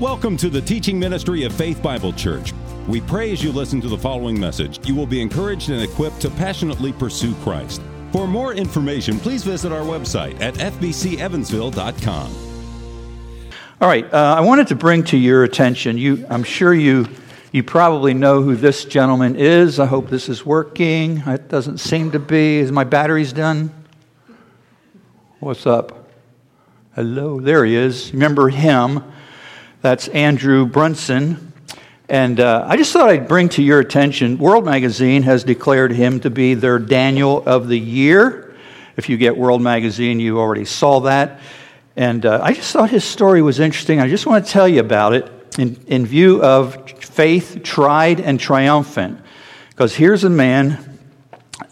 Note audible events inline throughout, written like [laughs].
Welcome to the teaching ministry of Faith Bible Church. We pray as you listen to the following message, you will be encouraged and equipped to passionately pursue Christ. For more information, please visit our website at fbcevansville.com. All right, uh, I wanted to bring to your attention, you, I'm sure you, you probably know who this gentleman is. I hope this is working. It doesn't seem to be. Is my battery's done? What's up? Hello, there he is. Remember him? That's Andrew Brunson. And uh, I just thought I'd bring to your attention World Magazine has declared him to be their Daniel of the Year. If you get World Magazine, you already saw that. And uh, I just thought his story was interesting. I just want to tell you about it in, in view of faith tried and triumphant. Because here's a man,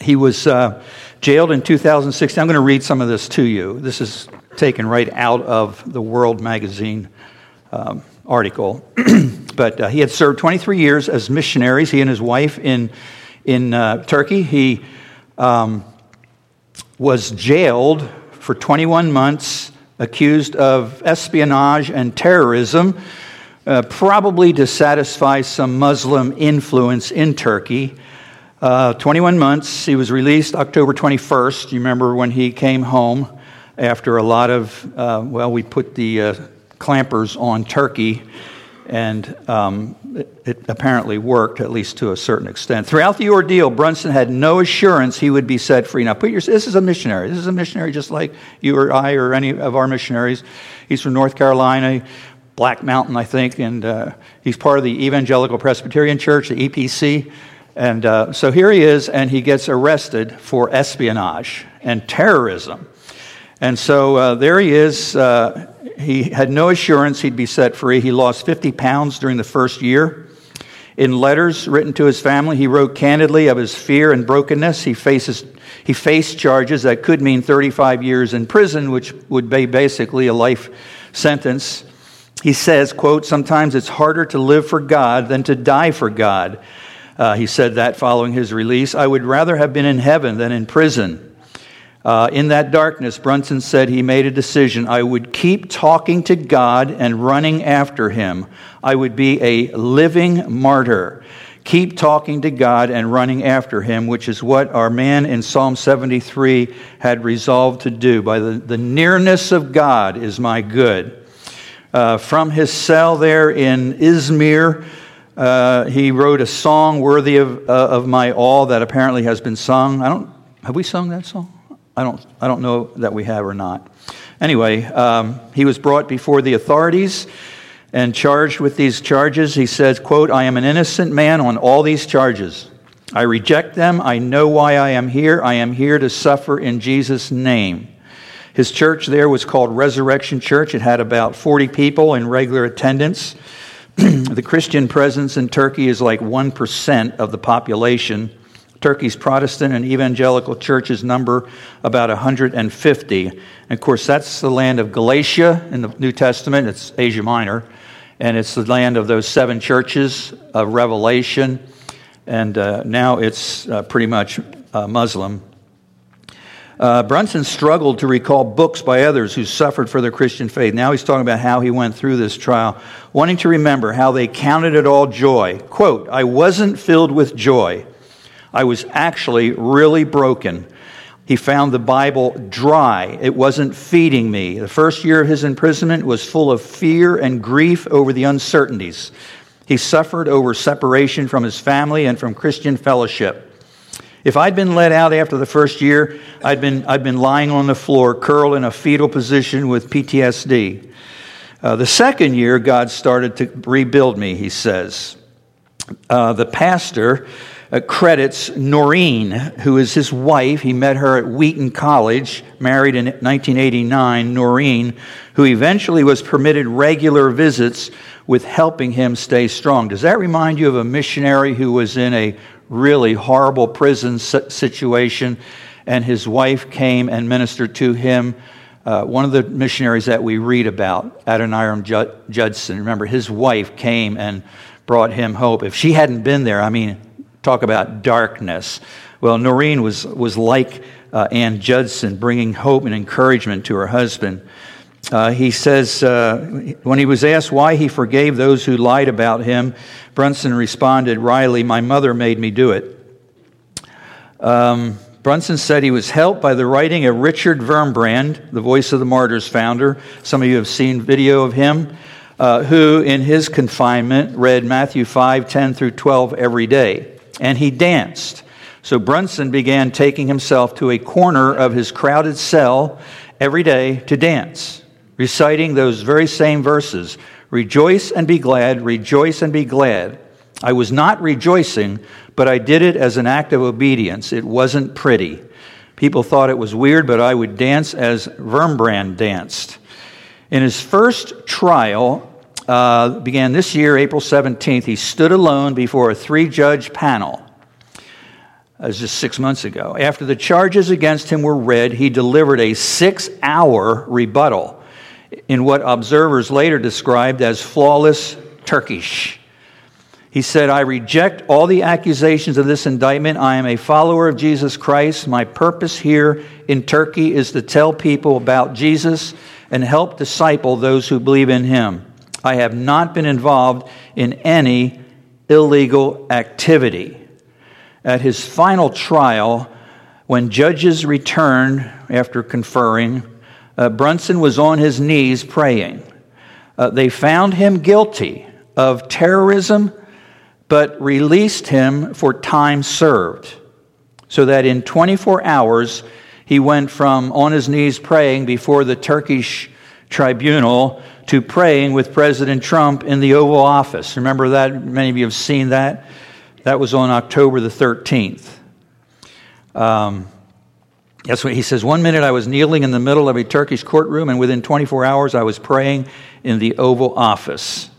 he was uh, jailed in 2016. I'm going to read some of this to you. This is taken right out of the World Magazine um, article. [clears throat] but uh, he had served 23 years as missionaries, he and his wife in, in uh, Turkey. He um, was jailed for 21 months, accused of espionage and terrorism, uh, probably to satisfy some Muslim influence in Turkey. Uh, 21 months. He was released October 21st. You remember when he came home after a lot of, uh, well, we put the uh, clampers on Turkey, and um, it, it, apparently worked, at least to a certain extent. Throughout the ordeal, Brunson had no assurance he would be set free. Now, put your, this is a missionary. This is a missionary just like you or I or any of our missionaries. He's from North Carolina, Black Mountain, I think, and uh, he's part of the Evangelical Presbyterian Church, the EPC. And uh, so here he is, and he gets arrested for espionage and terrorism. And so uh, there he is. Uh, he had no assurance he'd be set free. He lost 50 pounds during the first year. In letters written to his family, he wrote candidly of his fear and brokenness. He, faces, he faced charges that could mean 35 years in prison, which would be basically a life sentence. He says, quote, sometimes it's harder to live for God than to die for God. Uh, he said that following his release. I would rather have been in heaven than in prison. Uh, in that darkness, Brunson said he made a decision. I would keep talking to God and running after him. I would be a living martyr. Keep talking to God and running after him, which is what our man in Psalm 73 had resolved to do. By the, the nearness of God is my good. Uh, from his cell there in Izmir, uh, he wrote a song worthy of, uh, of my all that apparently has been sung. I don't, have we sung that song? I don't, I don't know that we have or not. Anyway, um, he was brought before the authorities and charged with these charges. He says, quote, I am an innocent man on all these charges. I reject them. I know why I am here. I am here to suffer in Jesus' name. His church there was called Resurrection Church. It had about 40 people in regular attendance. [clears throat] the Christian presence in Turkey is like 1% of the population. Turkey's Protestant and evangelical churches number about 150. And of course, that's the land of Galatia in the New Testament. It's Asia Minor. And it's the land of those seven churches of Revelation. And uh, now it's uh, pretty much uh, Muslim. Uh, Brunson struggled to recall books by others who suffered for their Christian faith. Now he's talking about how he went through this trial, wanting to remember how they counted it all joy. Quote, I wasn't filled with joy. I was actually really broken. He found the Bible dry. It wasn't feeding me. The first year of his imprisonment was full of fear and grief over the uncertainties. He suffered over separation from his family and from Christian fellowship. If I'd been let out after the first year, I'd been, I'd been lying on the floor, curled in a fetal position with PTSD. Uh, the second year, God started to rebuild me, he says. Uh, the pastor uh, credits Noreen, who is his wife. He met her at Wheaton College, married in 1989. Noreen, who eventually was permitted regular visits with helping him stay strong. Does that remind you of a missionary who was in a really horrible prison situation and his wife came and ministered to him? Uh, one of the missionaries that we read about, Adoniram Judson, remember, his wife came and brought him hope. If she hadn't been there, I mean, talk about darkness. Well, Noreen was, was like uh, Ann Judson, bringing hope and encouragement to her husband. Uh, he says, uh, when he was asked why he forgave those who lied about him, Brunson responded, Riley, my mother made me do it. Um, Brunson said he was helped by the writing of Richard Wurmbrand, the Voice of the Martyrs founder. Some of you have seen video of him, uh, who in his confinement read Matthew 5 10 through 12 every day. And he danced. So Brunson began taking himself to a corner of his crowded cell every day to dance reciting those very same verses Rejoice and be glad, rejoice and be glad. I was not rejoicing, but I did it as an act of obedience. It wasn't pretty. People thought it was weird, but I would dance as Wurmbrand danced. In his first trial, uh, began this year, April 17th, he stood alone before a three judge panel. That was just six months ago. After the charges against him were read, he delivered a six hour rebuttal in what observers later described as flawless Turkish. He said, I reject all the accusations of this indictment. I am a follower of Jesus Christ. My purpose here in Turkey is to tell people about Jesus and help disciple those who believe in him. I have not been involved in any illegal activity. At his final trial, when judges returned after conferring, uh, Brunson was on his knees praying. Uh, they found him guilty of terrorism, but released him for time served. So that in 24 hours, he went from on his knees praying before the Turkish tribunal to praying with President Trump in the Oval Office. Remember that? Many of you have seen that. That was on October the 13th. Um, that's what he says. One minute I was kneeling in the middle of a Turkish courtroom, and within 24 hours I was praying in the Oval Office.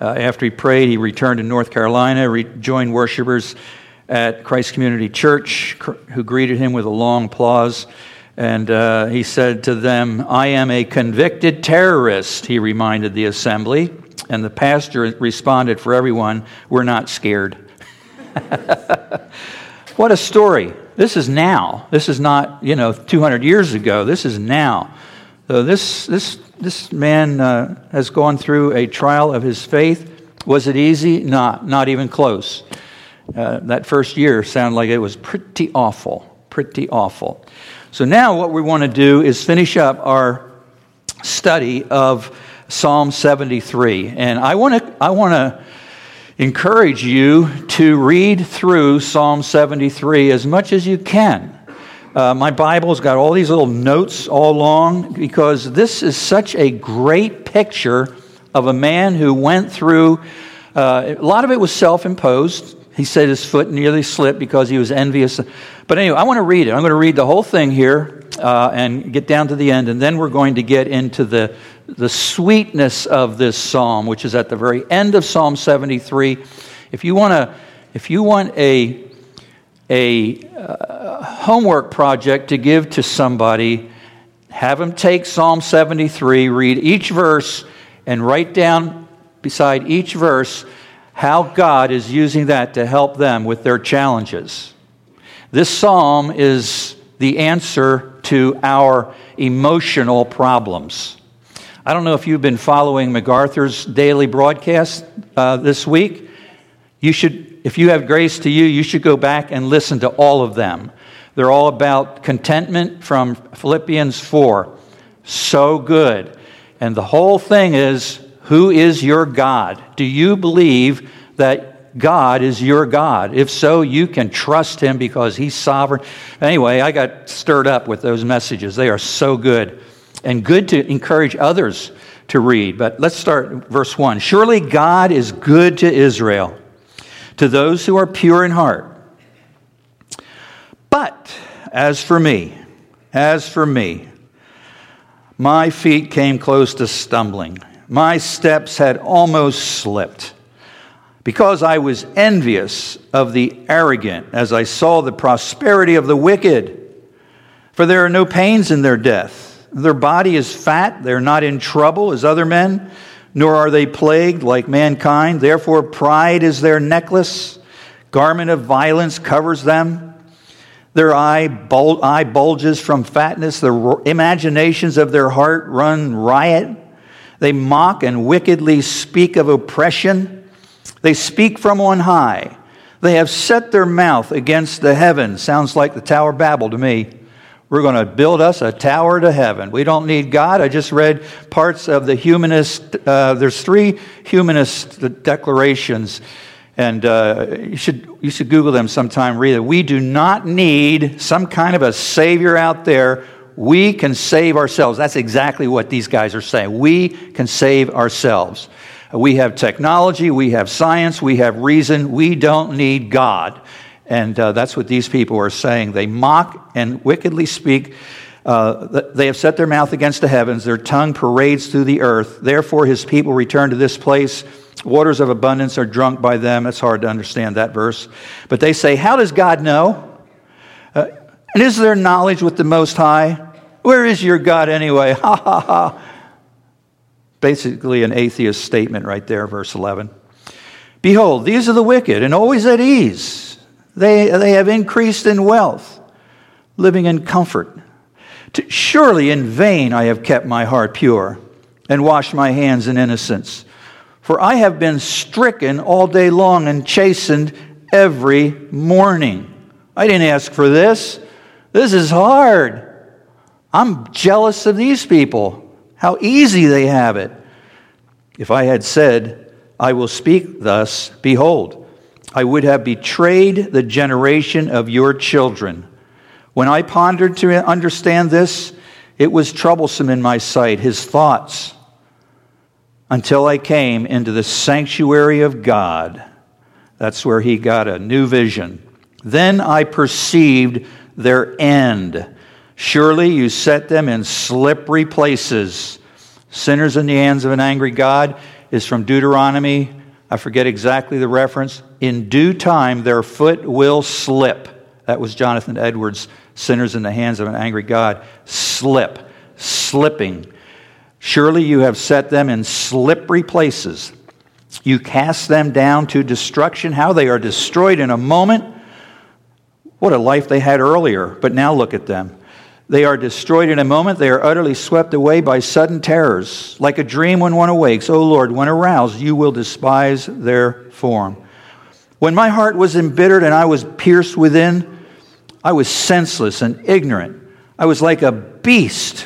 Uh, after he prayed, he returned to North Carolina, joined worshipers at Christ Community Church, who greeted him with a long applause. And uh, he said to them, I am a convicted terrorist, he reminded the assembly. And the pastor responded for everyone, We're not scared. [laughs] what a story. This is now. This is not, you know, 200 years ago. This is now. So this, this, this man uh, has gone through a trial of his faith. Was it easy? Not, not even close. Uh, that first year sounded like it was pretty awful, pretty awful. So now what we want to do is finish up our study of Psalm 73. And I want to, I want to encourage you to read through Psalm 73 as much as you can. Uh, my Bible's got all these little notes all along because this is such a great picture of a man who went through, uh, a lot of it was self imposed. He said his foot nearly slipped because he was envious. But anyway, I want to read it. I'm going to read the whole thing here uh, and get down to the end, and then we're going to get into the the sweetness of this psalm, which is at the very end of Psalm 73. If you want to, if you want a a uh, homework project to give to somebody, have them take Psalm 73, read each verse, and write down beside each verse how God is using that to help them with their challenges. This psalm is the answer to our emotional problems. I don't know if you've been following MacArthur's daily broadcast uh, this week. You should, if you have grace to you, you should go back and listen to all of them. They're all about contentment from Philippians 4. So good. And the whole thing is who is your God? Do you believe that God is your God? If so, you can trust Him because He's sovereign. Anyway, I got stirred up with those messages. They are so good and good to encourage others to read. But let's start verse 1. Surely God is good to Israel, to those who are pure in heart. But as for me, as for me, my feet came close to stumbling. My steps had almost slipped because I was envious of the arrogant as I saw the prosperity of the wicked. For there are no pains in their death their body is fat, they're not in trouble as other men, nor are they plagued like mankind. Therefore, pride is their necklace, garment of violence covers them. Their eye, bul- eye bulges from fatness. The r- imaginations of their heart run riot. They mock and wickedly speak of oppression. They speak from on high. They have set their mouth against the heavens. Sounds like the Tower of Babel to me. We're going to build us a tower to heaven. We don't need God. I just read parts of the humanist, uh, there's three humanist declarations, and uh, you, should, you should Google them sometime, read it. We do not need some kind of a savior out there. We can save ourselves. That's exactly what these guys are saying. We can save ourselves. We have technology, we have science, we have reason. We don't need God. And uh, that's what these people are saying. They mock and wickedly speak. Uh, they have set their mouth against the heavens, their tongue parades through the earth. Therefore, his people return to this place. Waters of abundance are drunk by them. It's hard to understand that verse. But they say, How does God know? Uh, and is there knowledge with the Most High? Where is your God anyway? [laughs] Ha ha ha. Basically, an atheist statement right there, verse 11. Behold, these are the wicked and always at ease they, they have increased in wealth, living in comfort. Surely in vain I have kept my heart pure and washed my hands in innocence. For I have been stricken all day long and chastened every morning. I didn't ask for this. This is hard. I'm jealous of these people, how easy they have it. If I had said, I will speak thus, behold, I would have betrayed the generation of your children. When I pondered to understand this, it was troublesome in my sight, his thoughts, until I came into the sanctuary of God. That's where he got a new vision. Then I perceived their end. Surely you set them in slippery places. Sinners in the hands of an angry God is from Deuteronomy I forget exactly the reference. In due time, their foot will slip. That was Jonathan Edwards' Sinners in the Hands of an Angry God. Slip, slipping. Surely you have set them in slippery places. You cast them down to destruction. How they are destroyed in a moment. What a life they had earlier, but now look at them. They are destroyed in a moment. They are utterly swept away by sudden terrors. Like a dream when one awakes, O Lord, when aroused, you will despise their form. When my heart was embittered and I was pierced within, I was senseless and ignorant. I was like a beast.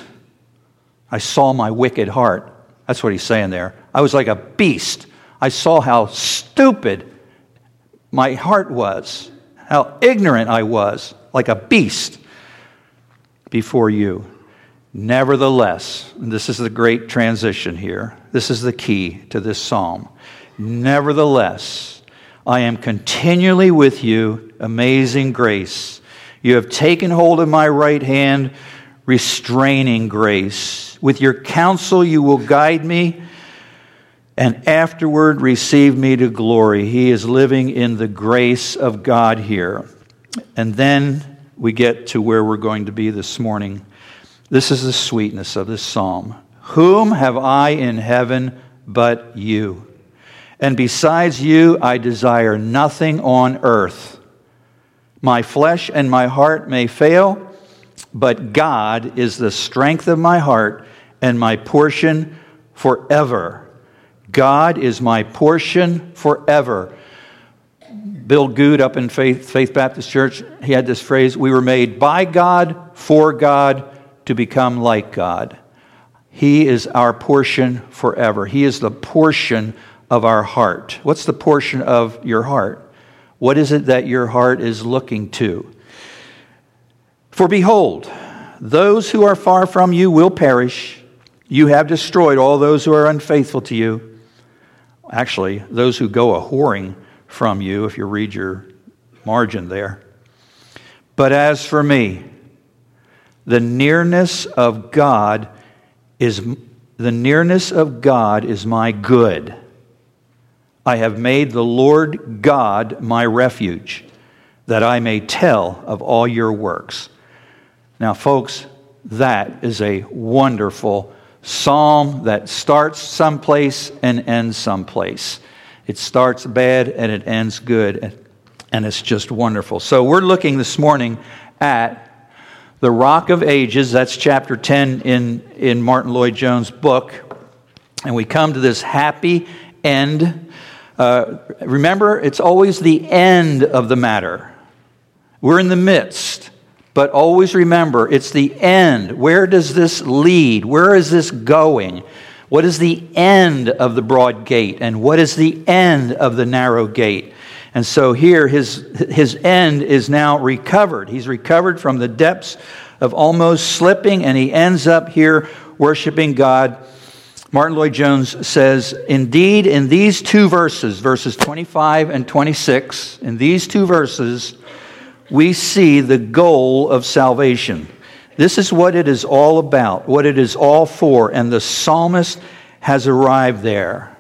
I saw my wicked heart. That's what he's saying there. I was like a beast. I saw how stupid my heart was, how ignorant I was, like a beast before you. Nevertheless, this is the great transition here. This is the key to this psalm. Nevertheless, I am continually with you, amazing grace. You have taken hold of my right hand, restraining grace. With your counsel, you will guide me and afterward receive me to glory. He is living in the grace of God here. And then we get to where we're going to be this morning. This is the sweetness of this psalm. Whom have I in heaven but you? And besides you, I desire nothing on earth. My flesh and my heart may fail, but God is the strength of my heart and my portion forever. God is my portion forever. Bill Good up in Faith, Faith Baptist Church, he had this phrase We were made by God, for God, to become like God. He is our portion forever. He is the portion of our heart. What's the portion of your heart? What is it that your heart is looking to? For behold, those who are far from you will perish. You have destroyed all those who are unfaithful to you. Actually, those who go a whoring from you if you read your margin there. But as for me, the nearness of God is the nearness of God is my good. I have made the Lord God my refuge, that I may tell of all your works. Now, folks, that is a wonderful psalm that starts someplace and ends someplace. It starts bad and it ends good, and it's just wonderful. So, we're looking this morning at the Rock of Ages. That's chapter 10 in, in Martyn Lloyd-Jones' book. And we come to this happy end. Uh, remember, it's always the end of the matter. We're in the midst. But always remember, it's the end. Where does this lead? Where is this going? What is the end of the broad gate? And what is the end of the narrow gate? And so here, his, his end is now recovered. He's recovered from the depths of almost slipping, and he ends up here worshiping God. Martyn Lloyd-Jones says, Indeed, in these two verses, verses 25 and 26, in these two verses, we see the goal of salvation. This is what it is all about, what it is all for, and the psalmist has arrived there.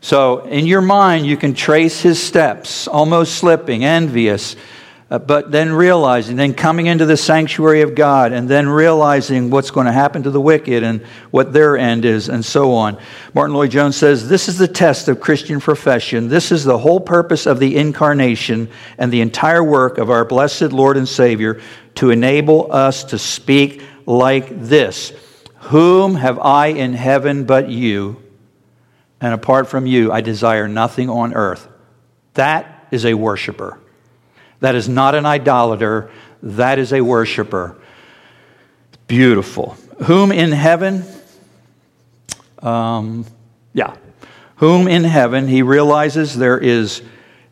So, in your mind, you can trace his steps, almost slipping, envious, uh, but then realizing, then coming into the sanctuary of God, and then realizing what's going to happen to the wicked and what their end is, and so on. Martyn Lloyd-Jones says this is the test of Christian profession. This is the whole purpose of the incarnation and the entire work of our blessed Lord and Savior to enable us to speak like this Whom have I in heaven but you? And apart from you, I desire nothing on earth. That is a worshiper. That is not an idolater, that is a worshiper. Beautiful. Whom in heaven, um, yeah, whom in heaven he realizes there is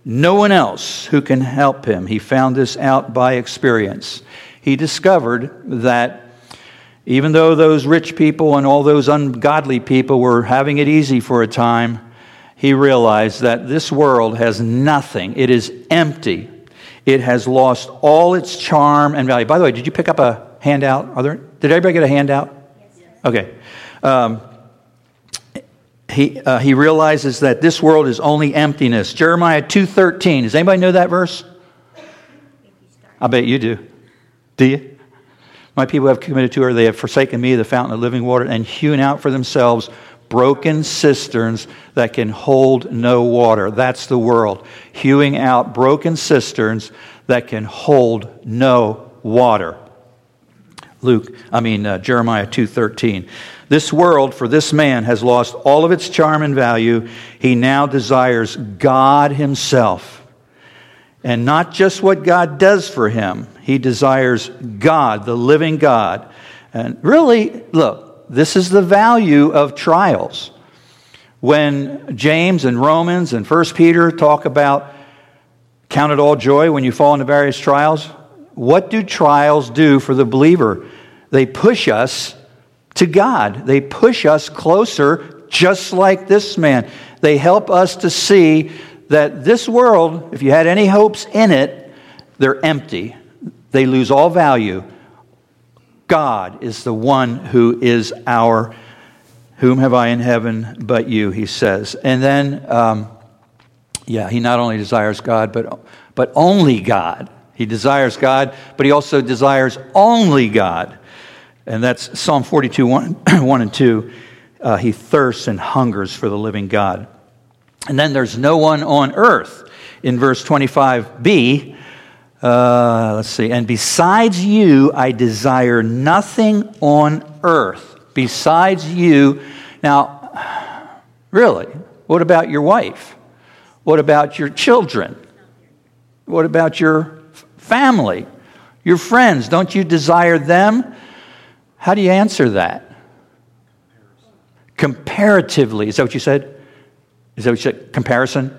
no one else who can help him. He found this out by experience. He discovered that even though those rich people and all those ungodly people were having it easy for a time, he realized that this world has nothing. It is empty. It has lost all its charm and value. By the way, did you pick up a handout? Are there, did everybody get a handout? Yes. Okay. Um, he, uh, he realizes that this world is only emptiness. Jeremiah 2.13. Does anybody know that verse? I bet you do. Do you? My people have committed to her. They have forsaken me, the fountain of living water, and hewn out for themselves broken cisterns that can hold no water. That's the world. Hewing out broken cisterns that can hold no water. Luke, I mean uh, Jeremiah 2:13. This world for this man has lost all of its charm and value. He now desires God himself. And not just what God does for him. He desires God, the living God. And really, look, this is the value of trials. When James and Romans and 1 Peter talk about count it all joy when you fall into various trials, what do trials do for the believer? They push us to God. They push us closer, just like this man. They help us to see that this world, if you had any hopes in it, they're empty. They lose all value. God is the one who is our, whom have I in heaven but you, he says. And then, um, yeah, he not only desires God, but, but only God. He desires God, but he also desires only God. And that's Psalm 42, 1, [clears throat] 1 and 2. Uh, he thirsts and hungers for the living God. And then there's no one on earth in verse 25b uh, let's see. And besides you, I desire nothing on earth. Besides you. Now, really, what about your wife? What about your children? What about your family? Your friends? Don't you desire them? How do you answer that? Comparatively. Is that what you said? Is that what you said? Comparison?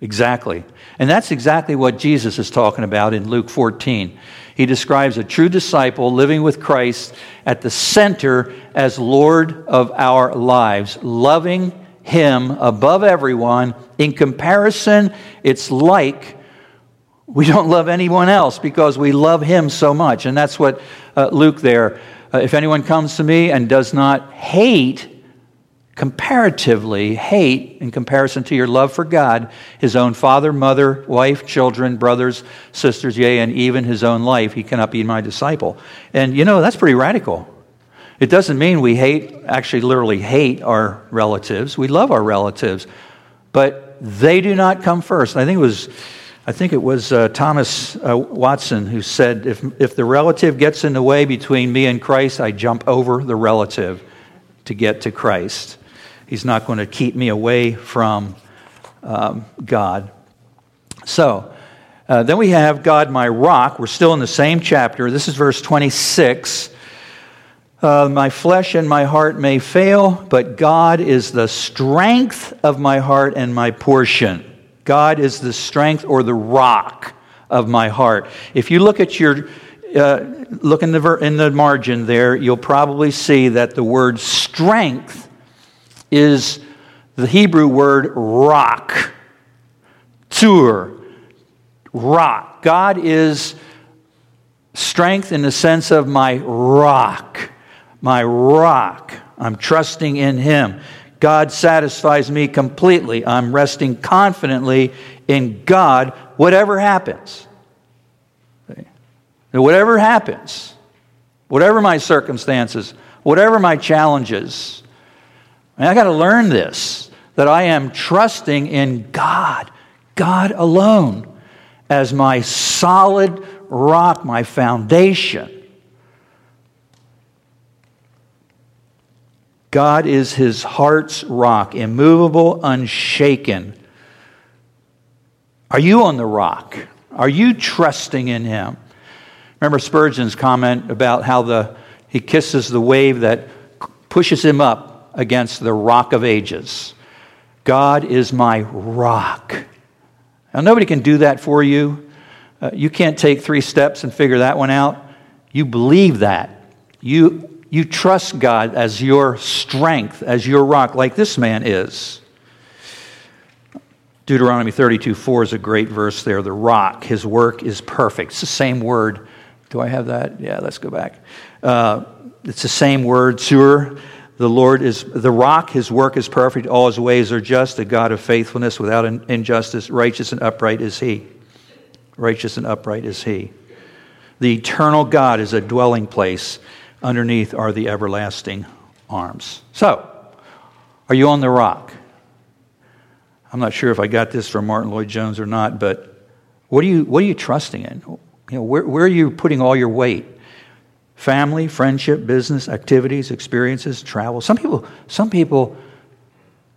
Exactly. And that's exactly what Jesus is talking about in Luke 14. He describes a true disciple living with Christ at the center as Lord of our lives, loving Him above everyone. In comparison, it's like we don't love anyone else because we love Him so much. And that's what uh, Luke there. Uh, if anyone comes to me and does not hate comparatively hate in comparison to your love for God, his own father, mother, wife, children, brothers, sisters, yea, and even his own life, he cannot be my disciple. And you know, that's pretty radical. It doesn't mean we hate, actually, literally hate our relatives. We love our relatives, but they do not come first. I think it was I think it was uh, Thomas uh, Watson who said, if, if the relative gets in the way between me and Christ, I jump over the relative to get to Christ. He's not going to keep me away from um, God. So, uh, then we have God, my rock. We're still in the same chapter. This is verse 26. Uh, my flesh and my heart may fail, but God is the strength of my heart and my portion. God is the strength or the rock of my heart. If you look at your uh, look in the, ver- in the margin there, you'll probably see that the word strength is the Hebrew word rock. Tur, rock. God is strength in the sense of my rock. My rock. I'm trusting in Him. God satisfies me completely. I'm resting confidently in God, whatever happens. Whatever happens, whatever my circumstances, whatever my challenges, I, I got to learn this that I am trusting in God, God alone, as my solid rock, my foundation. God is his heart's rock, immovable, unshaken. Are you on the rock? Are you trusting in him? Remember Spurgeon's comment about how the, he kisses the wave that pushes him up against the rock of ages. God is my rock. Now, nobody can do that for you. Uh, you can't take three steps and figure that one out. You believe that. You you trust God as your strength, as your rock, like this man is. Deuteronomy 32 4 is a great verse there. The rock, his work is perfect. It's the same word. Do I have that? Yeah, let's go back. Uh, it's the same word, sur. The Lord is the rock, his work is perfect, all his ways are just, a God of faithfulness without injustice, righteous and upright is he. Righteous and upright is he. The eternal God is a dwelling place Underneath are the everlasting arms. So, are you on the rock? I'm not sure if I got this from Martyn Lloyd-Jones or not, but what are you, what are you trusting in? You know, where, where are you putting all your weight? Family, friendship, business, activities, experiences, travel. Some people, some people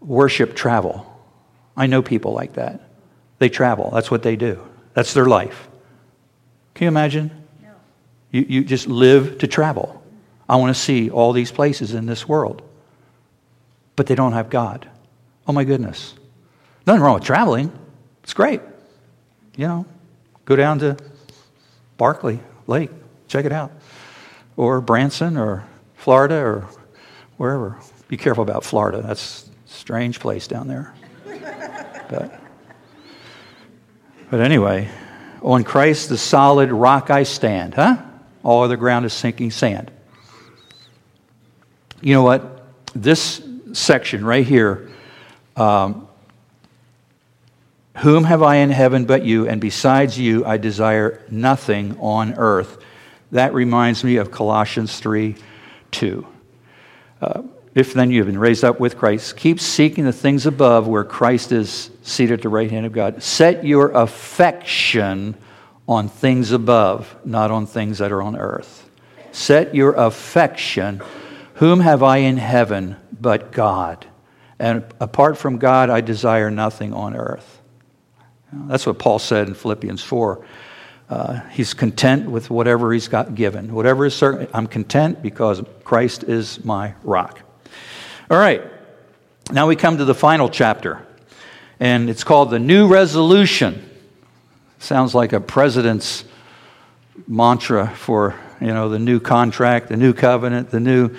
worship travel. I know people like that. They travel. That's what they do. That's their life. Can you imagine? No. You, you just live to travel. I want to see all these places in this world. But they don't have God. Oh my goodness. Nothing wrong with traveling. It's great. You know, go down to Barkley Lake, check it out. Or Branson or Florida or wherever. Be careful about Florida. That's a strange place down there. but, but anyway, on Christ the solid rock I stand, huh? All other ground is sinking sand. You know what? This section right here um, Whom have I in heaven but you, and besides you I desire nothing on earth. That reminds me of Colossians 3 2. Uh, if then you have been raised up with Christ, keep seeking the things above where Christ is seated at the right hand of God. Set your affection on things above, not on things that are on earth. Set your affection whom have I in heaven but God? And apart from God, I desire nothing on earth. That's what Paul said in Philippians 4. Uh, he's content with whatever he's got given. Whatever is certain, I'm content because Christ is my rock. All right. Now we come to the final chapter, and it's called the New Resolution. Sounds like a president's mantra for you know the new contract, the new covenant, the new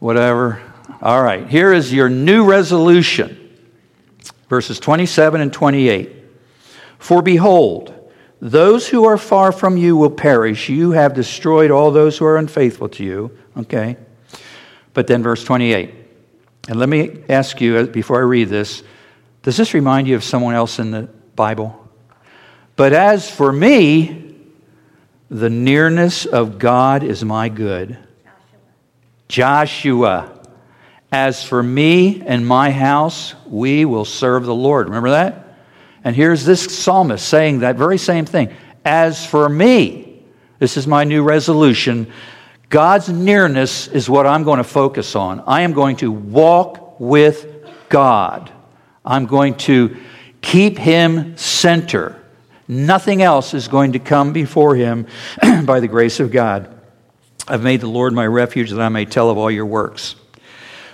whatever. All right, here is your new resolution verses 27 and 28. For behold, those who are far from you will perish. You have destroyed all those who are unfaithful to you. Okay. But then verse 28. And let me ask you uh, before I read this does this remind you of someone else in the Bible? But as for me, the nearness of God is my good. Joshua. As for me and my house, we will serve the Lord. Remember that? And here's this psalmist saying that very same thing. As for me, this is my new resolution. God's nearness is what I'm going to focus on. I am going to walk with God. I'm going to keep him center. Nothing else is going to come before him [clears throat] by the grace of God. I've made the Lord my refuge that I may tell of all your works.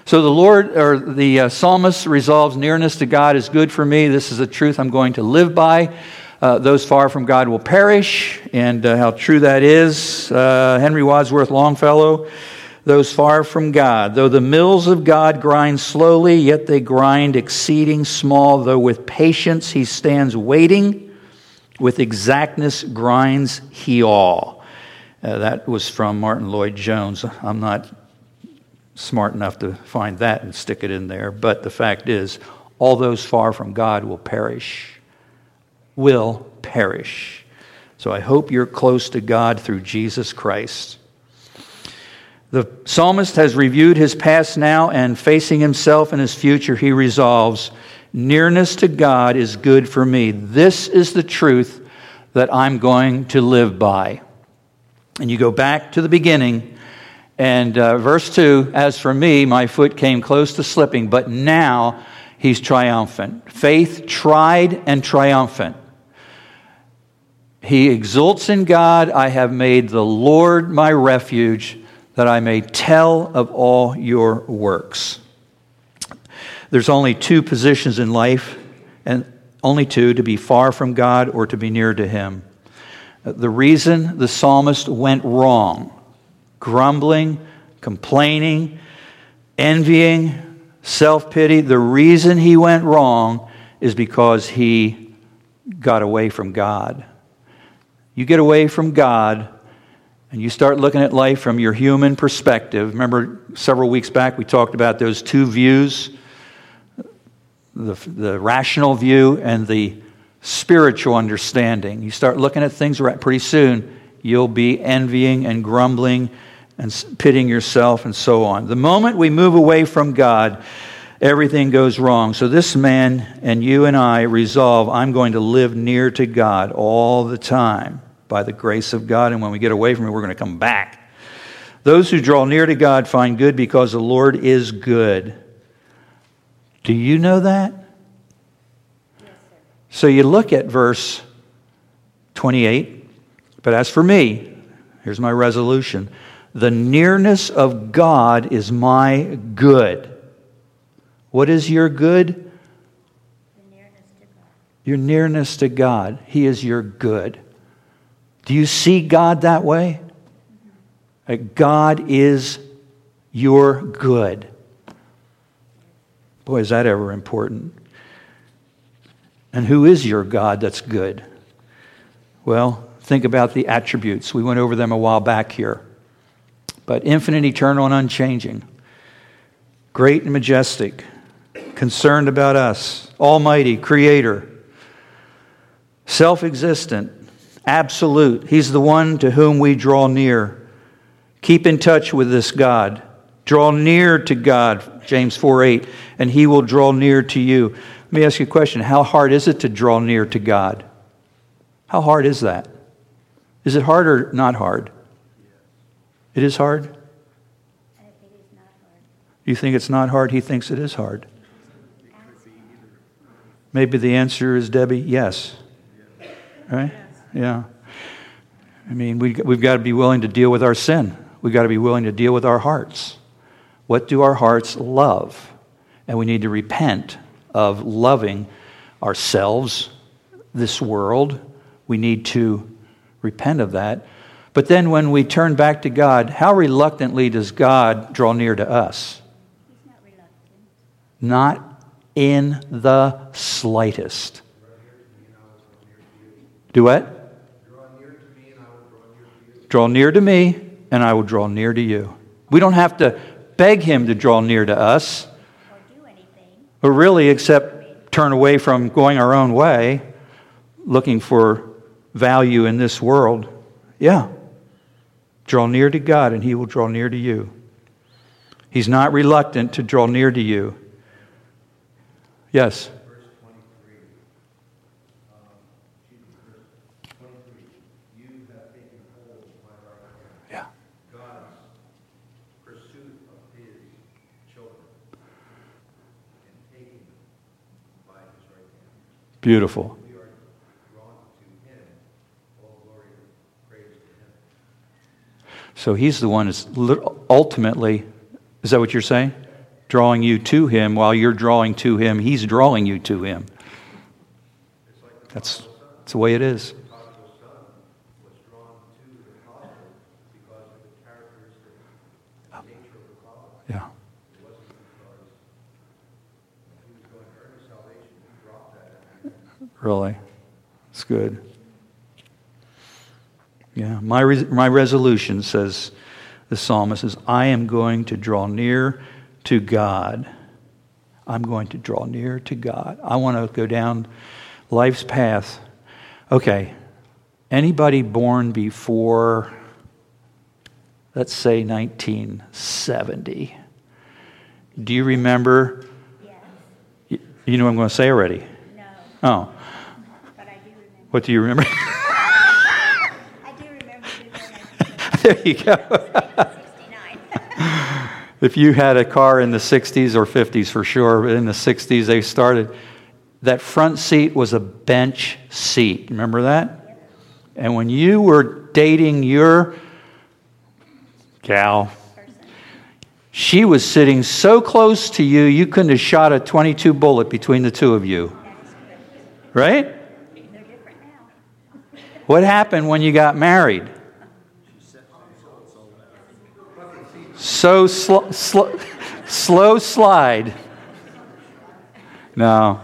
So the Lord, or the uh, psalmist resolves nearness to God is good for me. This is a truth I'm going to live by. Uh, those far from God will perish, and uh, how true that is. Uh, Henry Wadsworth Longfellow, those far from God. Though the mills of God grind slowly, yet they grind exceeding small. Though with patience he stands waiting, with exactness grinds he all. Uh, that was from Martyn Lloyd-Jones. I'm not smart enough to find that and stick it in there. But the fact is, all those far from God will perish. Will perish. So I hope you're close to God through Jesus Christ. The psalmist has reviewed his past now, and facing himself and his future, he resolves nearness to God is good for me. This is the truth that I'm going to live by. And you go back to the beginning and uh, verse 2 As for me, my foot came close to slipping, but now he's triumphant. Faith tried and triumphant. He exults in God. I have made the Lord my refuge, that I may tell of all your works. There's only two positions in life, and only two to be far from God or to be near to Him. The reason the psalmist went wrong grumbling, complaining, envying, self pity. The reason he went wrong is because he got away from God. You get away from God and you start looking at life from your human perspective. Remember, several weeks back we talked about those two views the, the rational view and the spiritual understanding. You start looking at things right pretty soon, you'll be envying and grumbling and pitting yourself and so on. The moment we move away from God, everything goes wrong. So this man and you and I resolve I'm going to live near to God all the time by the grace of God. And when we get away from it, we're going to come back. Those who draw near to God find good because the Lord is good. Do you know that? So you look at verse 28. But as for me, here's my resolution the nearness of God is my good. What is your good? Your nearness to God. He is your good. Do you see God that way? God is your good. Boy, is that ever important. And who is your God that's good? Well, think about the attributes. We went over them a while back here but infinite, eternal, and unchanging. Great and majestic, concerned about us, almighty, creator, self existent, absolute. He's the one to whom we draw near. Keep in touch with this God. Draw near to God, James 4 8, and he will draw near to you. Let me ask you a question How hard is it to draw near to God? How hard is that? Is it hard or not hard? It is hard? You think it's not hard? He thinks it is hard. Maybe the answer is, Debbie, yes. Right? Yeah. I mean, we, we've got to be willing to deal with our sin. We've got to be willing to deal with our hearts. What do our hearts love? And we need to repent of loving ourselves, this world. We need to repent of that. But then when we turn back to God, how reluctantly does God draw near to us? Not, not in the slightest. Do what? Draw near to me, and I will draw near to you. We don't have to beg Him to draw near to us, or really, except turn away from going our own way, looking for value in this world. Yeah. Draw near to God, and He will draw near to you. He's not reluctant to draw near to you. Yes? Beautiful. So he's the one that's ultimately, is that what you're saying? Drawing you to him while you're drawing to him, he's drawing you to him. That's, that's the way it is. Yeah. Really? It's good. Yeah, my, my resolution, says the psalmist, is I am going to draw near to God. I'm going to draw near to God. I want to go down life's path. Okay, anybody born before, let's say, 1970? Do you remember? Yes. You know what I'm going to say already? No. Oh. But I do remember. What do you remember? [laughs] I do remember [laughs] there you go. [laughs] if you had a car in the 60s or 50s for sure, but in the 60s they started, that front seat was a bench seat. Remember that? And when you were dating your gal, she was sitting so close to you, you couldn't have shot a 22 bullet between the two of you. Right? What happened when you got married? So sl- sl- slow slide. No.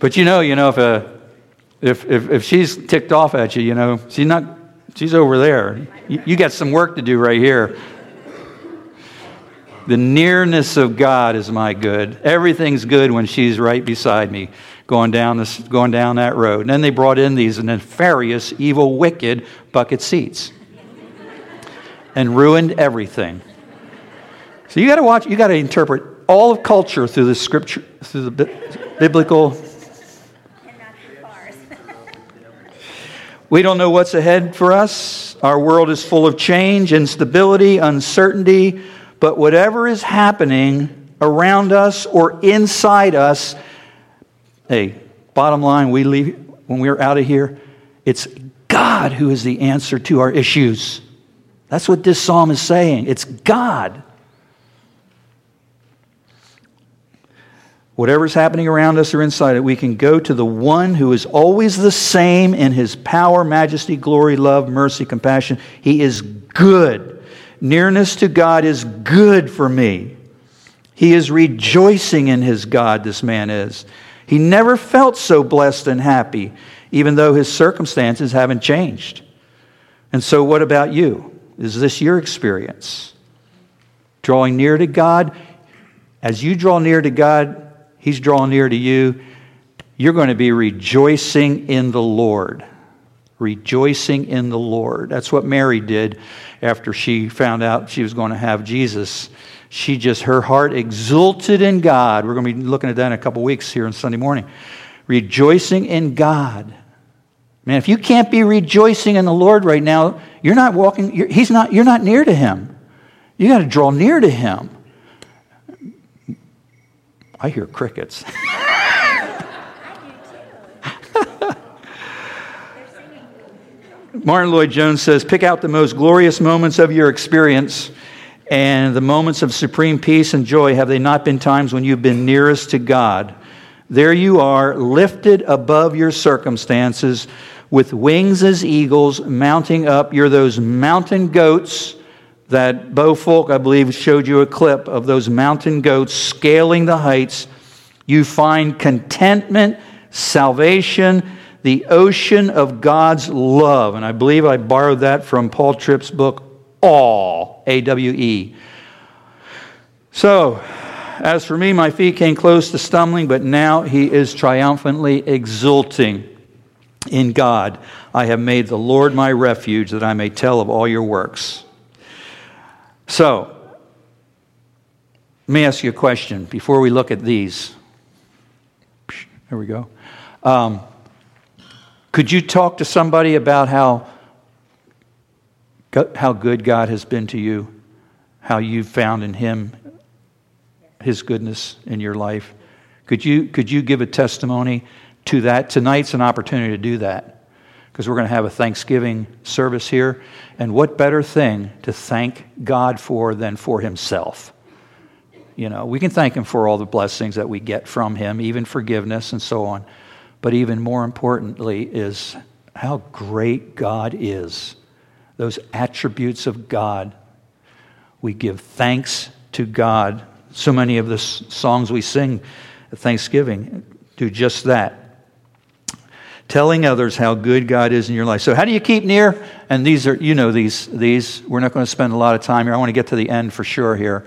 But you know, you know, if, a, if, if, if she's ticked off at you, you know, she's not, she's over there. You, you got some work to do right here. The nearness of God is my good. Everything's good when she's right beside me going down, this, going down that road. And then they brought in these nefarious, evil, wicked bucket seats and ruined everything. So you got to watch, you got to interpret all of culture through the scripture, through the biblical. We don't know what's ahead for us. Our world is full of change, instability, uncertainty. But whatever is happening around us or inside us, hey, bottom line, we leave when we're out of here, it's God who is the answer to our issues. That's what this psalm is saying. It's God. Whatever's happening around us or inside it, we can go to the one who is always the same in his power, majesty, glory, love, mercy, compassion. He is good. Nearness to God is good for me. He is rejoicing in his God, this man is. He never felt so blessed and happy, even though his circumstances haven't changed. And so, what about you? Is this your experience? Drawing near to God? As you draw near to God, He's drawing near to you. You're going to be rejoicing in the Lord. Rejoicing in the Lord. That's what Mary did after she found out she was going to have Jesus. She just, her heart exulted in God. We're going to be looking at that in a couple weeks here on Sunday morning. Rejoicing in God. Man, if you can't be rejoicing in the Lord right now, you're not walking, you're, he's not, you're not near to Him. You got to draw near to Him. I hear crickets. [laughs] Martyn Lloyd-Jones says, pick out the most glorious moments of your experience and the moments of supreme peace and joy. Have they not been times when you've been nearest to God? There you are, lifted above your circumstances with wings as eagles, mounting up. You're those mountain goats that Bo Folk, I believe, showed you a clip of those mountain goats scaling the heights. You find contentment, salvation, the ocean of God's love. And I believe I borrowed that from Paul Tripp's book, Awe, A W E. So, as for me, my feet came close to stumbling, but now he is triumphantly exulting in God. I have made the Lord my refuge that I may tell of all your works. So, let me ask you a question before we look at these. There we go. Um, could you talk to somebody about how, how good God has been to you? How you've found in Him His goodness in your life? Could you, could you give a testimony to that. Tonight's an opportunity to do that because we're going to have a Thanksgiving service here. And what better thing to thank God for than for Himself? You know, we can thank Him for all the blessings that we get from Him, even forgiveness and so on. But even more importantly, is how great God is. Those attributes of God. We give thanks to God. So many of the songs we sing at Thanksgiving do just that. Telling others how good God is in your life. So, how do you keep near? And these are, you know, these, these. We're not going to spend a lot of time here. I want to get to the end for sure here.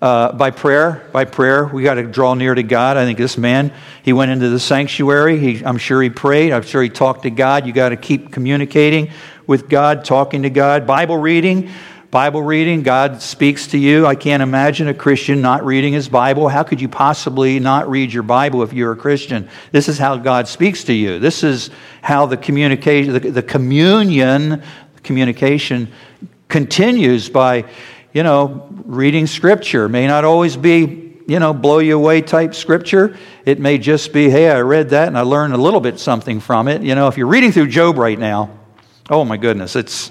Uh, by prayer, by prayer, we got to draw near to God. I think this man, he went into the sanctuary. He, I'm sure he prayed. I'm sure he talked to God. You got to keep communicating with God, talking to God. Bible reading, Bible reading. God speaks to you. I can't imagine a Christian not reading his Bible. How could you possibly not read your Bible if you're a Christian? This is how God speaks to you. This is how the communication, the, the communion, communication continues by you know, reading scripture may not always be, you know, blow you away type scripture. It may just be, hey, I read that and I learned a little bit something from it. You know, if you're reading through Job right now, oh my goodness, it's,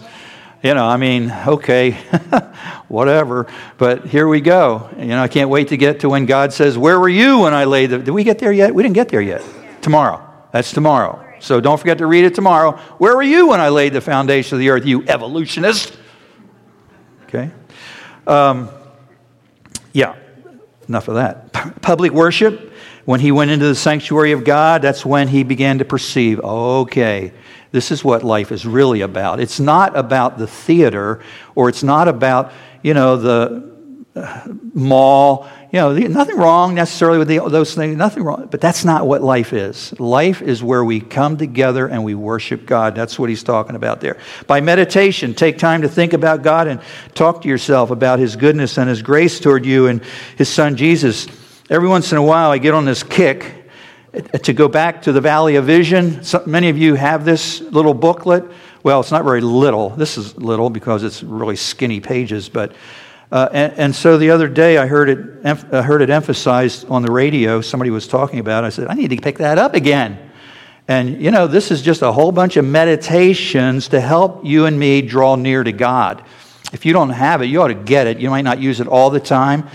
you know, I mean, okay, [laughs] whatever. But here we go. You know, I can't wait to get to when God says, Where were you when I laid the. Did we get there yet? We didn't get there yet. Tomorrow. That's tomorrow. So don't forget to read it tomorrow. Where were you when I laid the foundation of the earth, you evolutionist? Okay. Um, yeah, enough of that. Public worship, when he went into the sanctuary of God, that's when he began to perceive okay, this is what life is really about. It's not about the theater or it's not about, you know, the uh, mall you know, nothing wrong necessarily with the, those things, nothing wrong, but that's not what life is. Life is where we come together and we worship God. That's what he's talking about there. By meditation, take time to think about God and talk to yourself about his goodness and his grace toward you and his son Jesus. Every once in a while, I get on this kick to go back to the Valley of Vision. So many of you have this little booklet. Well, it's not very little. This is little because it's really skinny pages, but uh, and, and, so the other day I heard it, I heard it emphasized on the radio. Somebody was talking about it. I said, I need to pick that up again. And, you know, this is just a whole bunch of meditations to help you and me draw near to God. If you don't have it, you ought to get it. You might not use it all the time.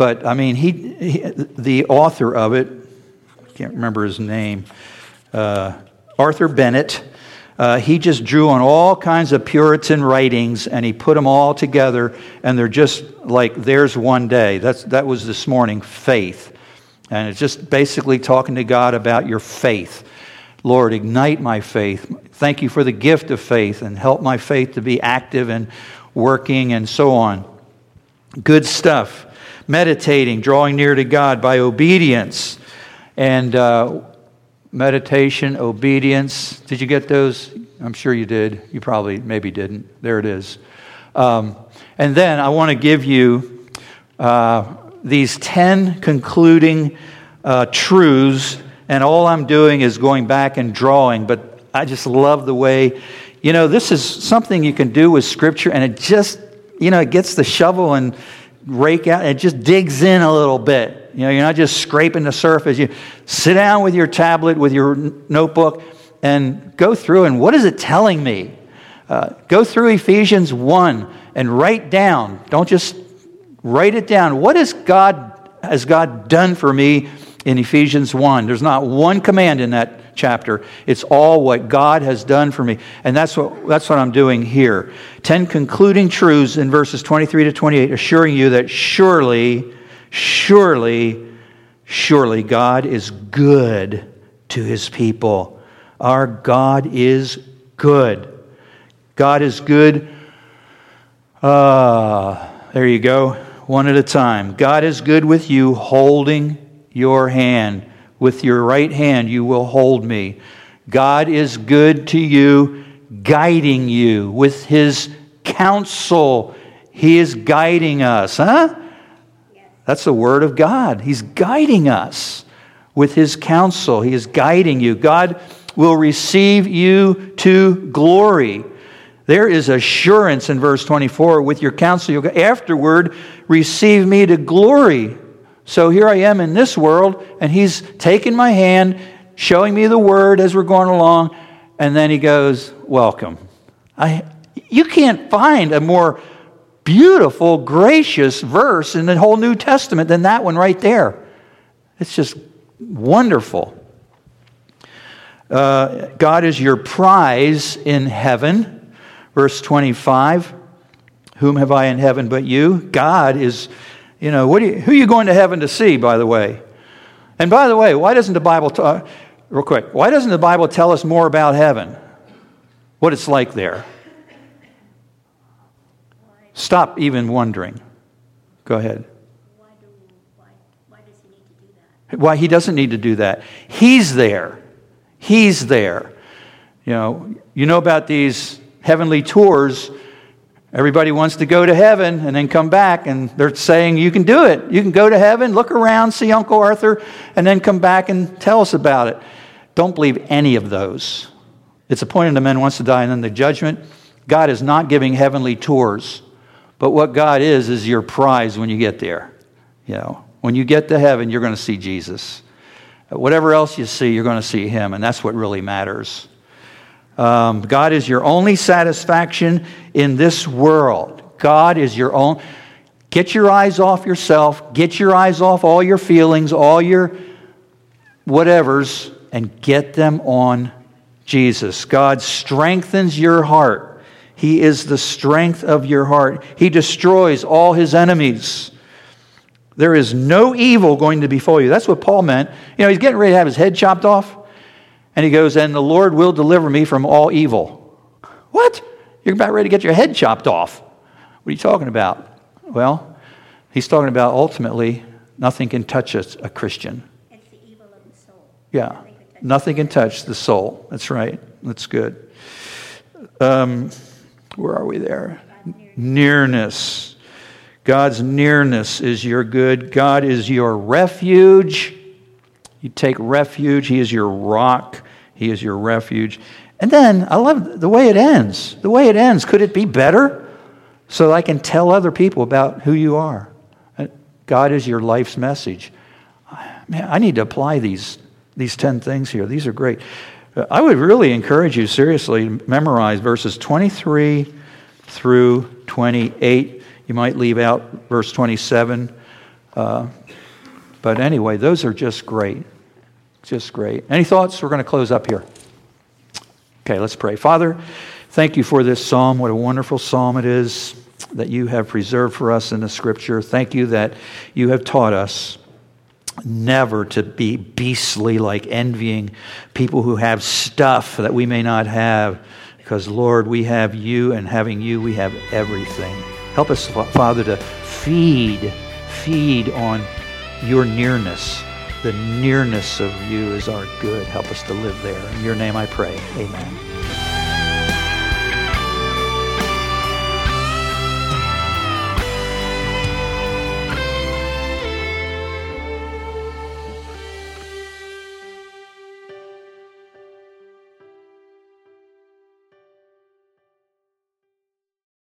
But, I mean, he, he the author of it, I can't remember his name, uh, Arthur Bennett uh, he just drew on all kinds of Puritan writings and he put them all together, and they're just like there's one day. That's, that was this morning, faith. And it's just basically talking to God about your faith. Lord, ignite my faith. Thank you for the gift of faith and help my faith to be active and working and so on. Good stuff. Meditating, drawing near to God by obedience. And uh, meditation, obedience. Did you get those? I'm sure you did. You probably maybe didn't. There it is. Um, and then I want to give you uh, these 10 concluding uh, truths, and all I'm doing is going back and drawing, but I just love the way, you know, this is something you can do with Scripture, and it just, you know, it gets the shovel and rake out, it just digs in a little bit. You know, you're not just scraping the surface. You sit down with your tablet, with your notebook, and go through and what is it telling me? Uh, go through Ephesians 1 and write down. Don't just write it down. What has God, has God done for me in Ephesians 1? There's not one command in that chapter. It's all what God has done for me. And that's what, that's what I'm doing here. Ten concluding truths in verses 23 to 28, assuring you that surely Surely, surely God is good to his people. Our God is good. God is good. Ah, uh, there you go. One at a time. God is good with you, holding your hand. With your right hand, you will hold me. God is good to you, guiding you with his counsel. He is guiding us, huh? That's the Word of God. He's guiding us with His counsel, He is guiding you. God will receive you to glory. There is assurance in verse 24 with your counsel, you'll afterward receive me to glory. So here I am in this world, and He's taking my hand, showing me the word as we're going along, and then he goes, Welcome. I, you can't find a more beautiful, gracious verse in the whole New Testament than that one right there. It's just wonderful. Uh, God is your prize in heaven. Verse 25 Whom have I in heaven but you? God is, you know, you, who are you going to heaven to see, by the way? And by the way, why doesn't the Bible, talk, real quick, why doesn't the Bible tell us more about heaven? What it's like there? Stop even wondering. Go ahead. Why does he need to do that? Why he doesn't need to do that. He's there. He's there. You know, you know about these heavenly tours. Everybody wants to go to heaven and then come back, and they're saying you can do it. You can go to heaven, look around, see Uncle Arthur, and then come back and tell us about it. Don't believe any of those. It's appointed to men once to die and then the judgment. God is not giving heavenly tours. But what God is, is your prize when you get there. You know, when you get to heaven, you're going to see Jesus. Whatever else you see, you're going to see Him, and that's what really matters. Um, God is your only satisfaction in this world. God is your own. Get your eyes off yourself, get your eyes off all your feelings, all your whatevers, and get them on Jesus. God strengthens your heart. He is the strength of your heart. He destroys all his enemies. There is no evil going to befall you. That's what Paul meant. You know, he's getting ready to have his head chopped off. And he goes, And the Lord will deliver me from all evil. What? You're about ready to get your head chopped off. What are you talking about? Well, he's talking about ultimately nothing can touch a, a Christian. It's the evil of the soul. Yeah. Nothing can touch the soul. That's right. That's good. Um, where are we there? Nearness. God's nearness is your good. God is your refuge. You take refuge. He is your rock. He is your refuge. And then I love the way it ends. The way it ends. Could it be better? So I can tell other people about who you are. Uh, God is your life's message. Man, I need to apply these, these 10 things here. These are great. I would really encourage you, seriously, to memorize verses 23 through 28. You might leave out verse 27. Uh, but anyway, those are just great. Just great. Any thoughts? We're going to close up here. Okay, let's pray. Father, thank you for this psalm. What a wonderful psalm it is that you have preserved for us in the scripture. Thank you that you have taught us never to be beastly, like envying people who have stuff that we may not have. Because, Lord, we have you, and having you, we have everything. Help us, Father, to feed, feed on your nearness. The nearness of you is our good. Help us to live there. In your name I pray. Amen.